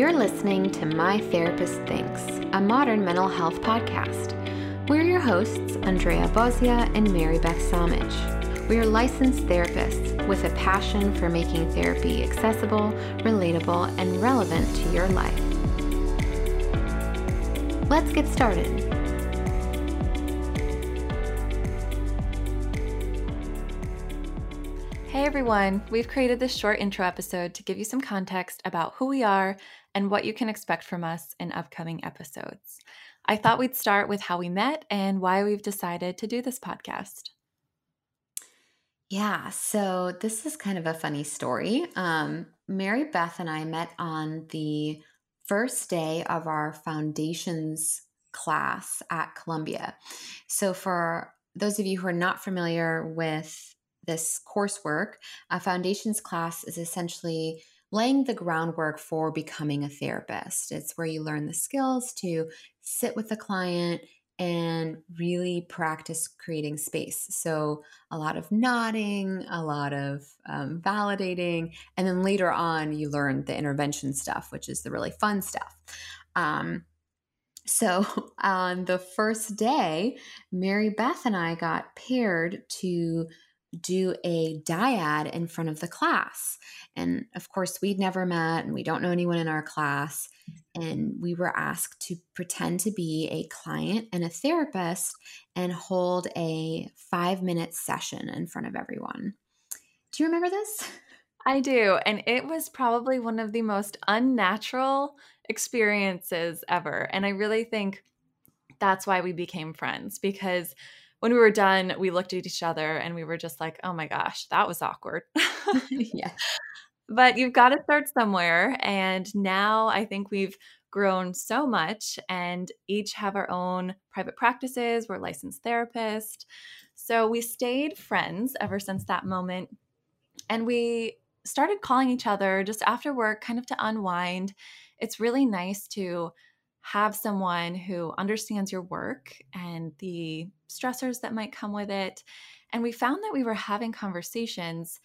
You're listening to My Therapist Thinks, a modern mental health podcast. We're your hosts, Andrea Bozia and Mary Beth Samich. We are licensed therapists with a passion for making therapy accessible, relatable, and relevant to your life. Let's get started. Hey everyone, we've created this short intro episode to give you some context about who we are and what you can expect from us in upcoming episodes. I thought we'd start with how we met and why we've decided to do this podcast. Yeah, so this is kind of a funny story. Um, Mary Beth and I met on the first day of our foundations class at Columbia. So, for those of you who are not familiar with this coursework, a foundations class is essentially laying the groundwork for becoming a therapist. It's where you learn the skills to sit with the client and really practice creating space. So, a lot of nodding, a lot of um, validating, and then later on, you learn the intervention stuff, which is the really fun stuff. Um, so, on the first day, Mary Beth and I got paired to do a dyad in front of the class. And of course, we'd never met and we don't know anyone in our class. And we were asked to pretend to be a client and a therapist and hold a five minute session in front of everyone. Do you remember this? I do. And it was probably one of the most unnatural experiences ever. And I really think that's why we became friends because when we were done, we looked at each other and we were just like, oh my gosh, that was awkward. yeah. But you've got to start somewhere. And now I think we've grown so much and each have our own private practices. We're licensed therapists. So we stayed friends ever since that moment. And we started calling each other just after work, kind of to unwind. It's really nice to have someone who understands your work and the stressors that might come with it. And we found that we were having conversations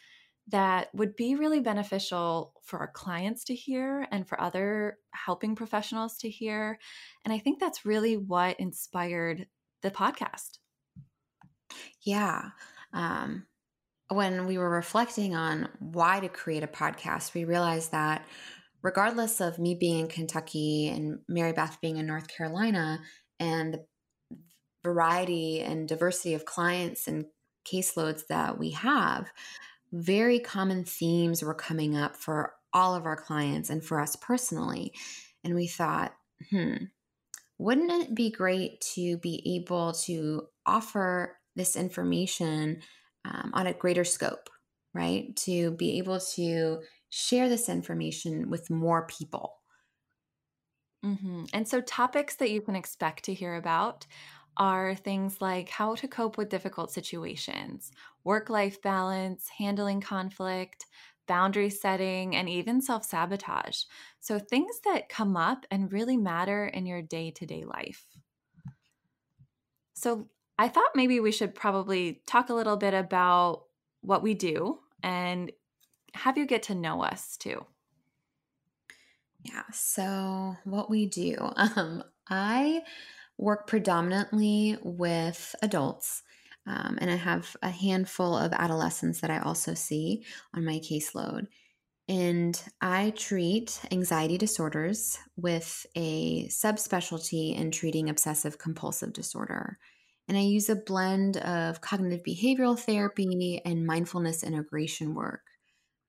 that would be really beneficial for our clients to hear and for other helping professionals to hear. And I think that's really what inspired the podcast. Yeah. Um, when we were reflecting on why to create a podcast, we realized that regardless of me being in Kentucky and Mary Beth being in North Carolina and the variety and diversity of clients and caseloads that we have, very common themes were coming up for all of our clients and for us personally. And we thought, hmm, wouldn't it be great to be able to offer this information um, on a greater scope, right? To be able to share this information with more people. Mm-hmm. And so, topics that you can expect to hear about are things like how to cope with difficult situations, work life balance, handling conflict, boundary setting, and even self sabotage. So, things that come up and really matter in your day to day life. So, I thought maybe we should probably talk a little bit about what we do and have you get to know us too. Yeah, so what we do, um, I work predominantly with adults, um, and I have a handful of adolescents that I also see on my caseload. And I treat anxiety disorders with a subspecialty in treating obsessive compulsive disorder. And I use a blend of cognitive behavioral therapy and mindfulness integration work.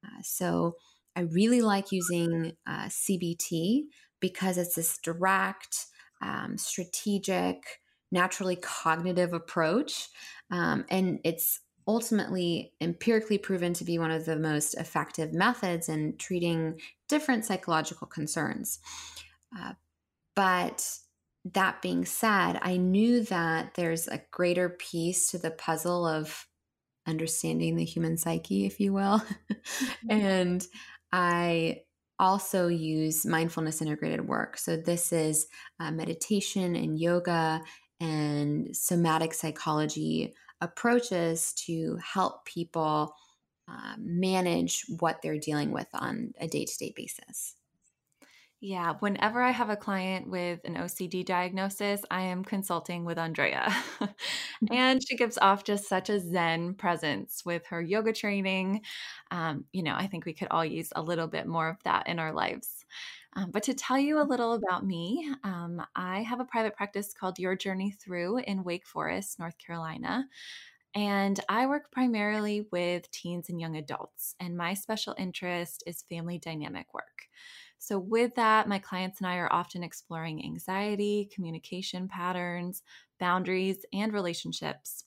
Uh, so I really like using uh, CBT because it's this direct, um, strategic, naturally cognitive approach. Um, and it's ultimately empirically proven to be one of the most effective methods in treating different psychological concerns. Uh, but that being said, I knew that there's a greater piece to the puzzle of understanding the human psyche, if you will. Mm-hmm. and I also use mindfulness integrated work. So, this is uh, meditation and yoga and somatic psychology approaches to help people uh, manage what they're dealing with on a day to day basis. Yeah, whenever I have a client with an OCD diagnosis, I am consulting with Andrea. and she gives off just such a Zen presence with her yoga training. Um, you know, I think we could all use a little bit more of that in our lives. Um, but to tell you a little about me, um, I have a private practice called Your Journey Through in Wake Forest, North Carolina. And I work primarily with teens and young adults, and my special interest is family dynamic work. So, with that, my clients and I are often exploring anxiety, communication patterns, boundaries, and relationships.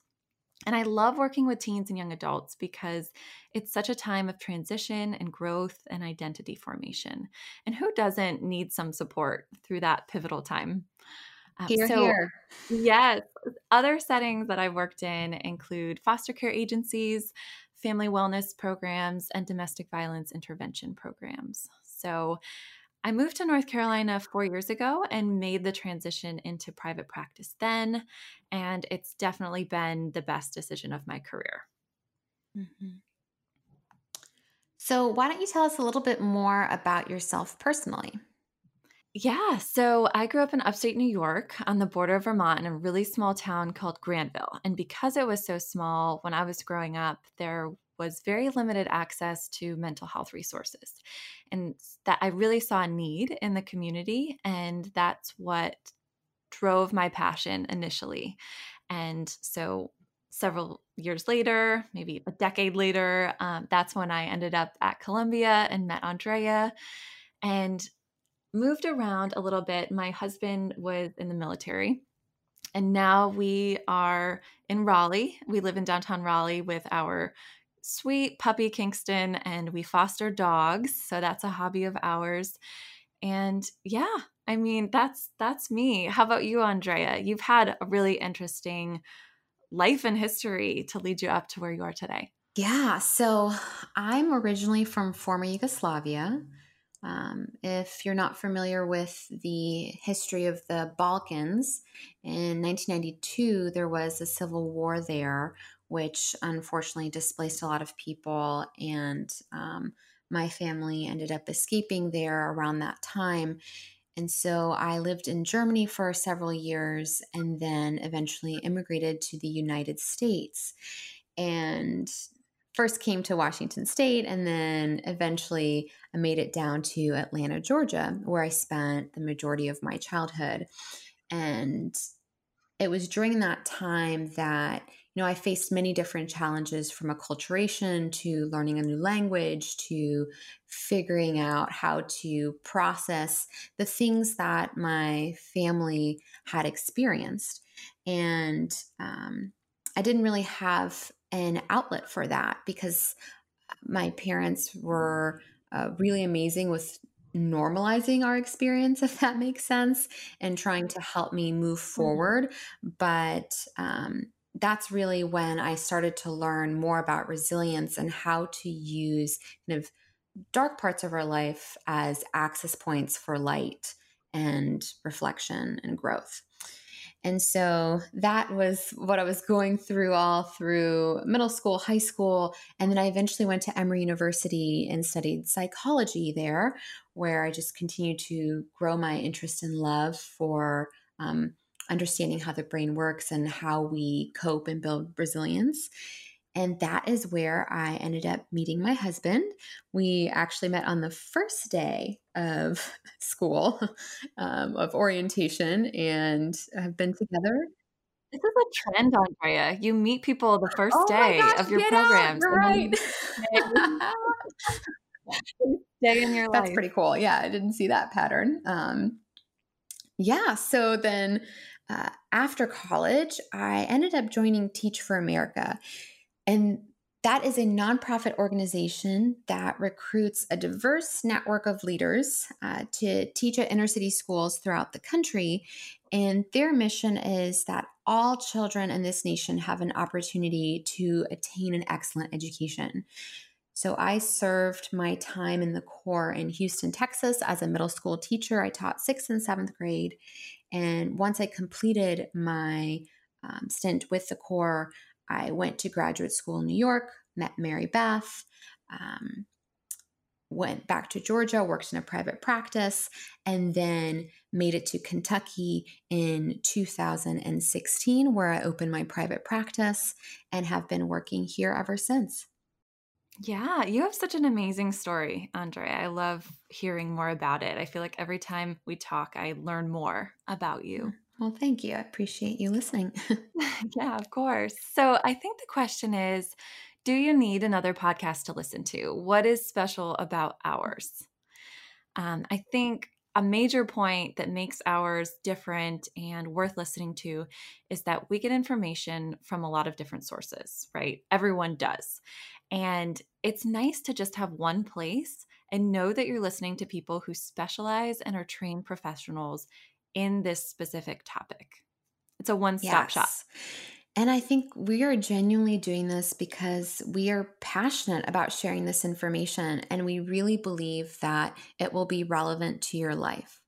And I love working with teens and young adults because it's such a time of transition and growth and identity formation. And who doesn't need some support through that pivotal time? Uh, here, so, here. Yes. Other settings that I've worked in include foster care agencies, family wellness programs, and domestic violence intervention programs. So I moved to North Carolina four years ago and made the transition into private practice then. And it's definitely been the best decision of my career. Mm-hmm. So, why don't you tell us a little bit more about yourself personally? Yeah, so I grew up in upstate New York on the border of Vermont in a really small town called Granville. And because it was so small, when I was growing up, there was very limited access to mental health resources. And that I really saw a need in the community. And that's what drove my passion initially. And so several years later, maybe a decade later, um, that's when I ended up at Columbia and met Andrea and moved around a little bit. My husband was in the military. And now we are in Raleigh. We live in downtown Raleigh with our sweet puppy Kingston and we foster dogs. So that's a hobby of ours. And yeah, I mean, that's that's me. How about you, Andrea? You've had a really interesting life and history to lead you up to where you are today. Yeah, so I'm originally from former Yugoslavia. Um, if you're not familiar with the history of the Balkans, in 1992 there was a civil war there which unfortunately displaced a lot of people. And um, my family ended up escaping there around that time. And so I lived in Germany for several years and then eventually immigrated to the United States. And first came to Washington State and then eventually I made it down to Atlanta, Georgia, where I spent the majority of my childhood. And it was during that time that know, I faced many different challenges from acculturation to learning a new language to figuring out how to process the things that my family had experienced. And um, I didn't really have an outlet for that because my parents were uh, really amazing with normalizing our experience, if that makes sense, and trying to help me move mm-hmm. forward. But um, that's really when I started to learn more about resilience and how to use kind of dark parts of our life as access points for light and reflection and growth. And so that was what I was going through all through middle school, high school. And then I eventually went to Emory University and studied psychology there, where I just continued to grow my interest and love for um, understanding how the brain works and how we cope and build resilience. And that is where I ended up meeting my husband. We actually met on the first day of school, um, of orientation, and have been together. This is a trend, Andrea. You meet people the first oh day gosh, of your programs. Out, right. Stay in your life. That's pretty cool. Yeah, I didn't see that pattern. Um, yeah, so then uh, after college, I ended up joining Teach for America. And that is a nonprofit organization that recruits a diverse network of leaders uh, to teach at inner city schools throughout the country. And their mission is that all children in this nation have an opportunity to attain an excellent education. So I served my time in the Corps in Houston, Texas as a middle school teacher. I taught sixth and seventh grade. And once I completed my um, stint with the Corps, I went to graduate school in New York, met Mary Beth, um, went back to Georgia, worked in a private practice, and then made it to Kentucky in 2016, where I opened my private practice and have been working here ever since. Yeah, you have such an amazing story, Andre. I love hearing more about it. I feel like every time we talk, I learn more about you. Well, thank you. I appreciate you listening. yeah, of course. So I think the question is Do you need another podcast to listen to? What is special about ours? Um, I think a major point that makes ours different and worth listening to is that we get information from a lot of different sources, right? Everyone does. And it's nice to just have one place and know that you're listening to people who specialize and are trained professionals in this specific topic. It's a one stop yes. shop. And I think we are genuinely doing this because we are passionate about sharing this information and we really believe that it will be relevant to your life.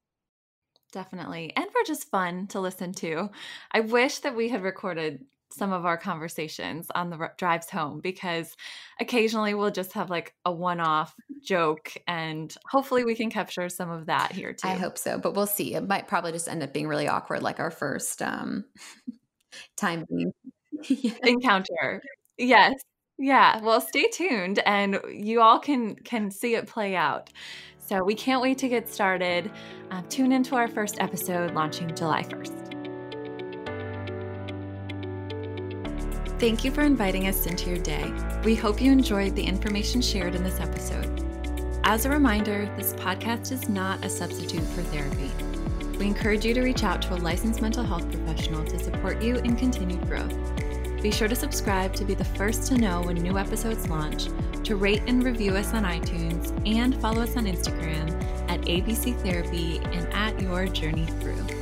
Definitely. And for just fun to listen to. I wish that we had recorded some of our conversations on the drives home because occasionally we'll just have like a one off joke and hopefully we can capture some of that here too. I hope so, but we'll see. It might probably just end up being really awkward like our first um time encounter. Yes. Yeah. Well, stay tuned and you all can can see it play out. So we can't wait to get started. Uh, tune into our first episode launching July 1st. Thank you for inviting us into your day. We hope you enjoyed the information shared in this episode. As a reminder, this podcast is not a substitute for therapy. We encourage you to reach out to a licensed mental health professional to support you in continued growth. Be sure to subscribe to be the first to know when new episodes launch, to rate and review us on iTunes, and follow us on Instagram at ABC Therapy and at Your Journey Through.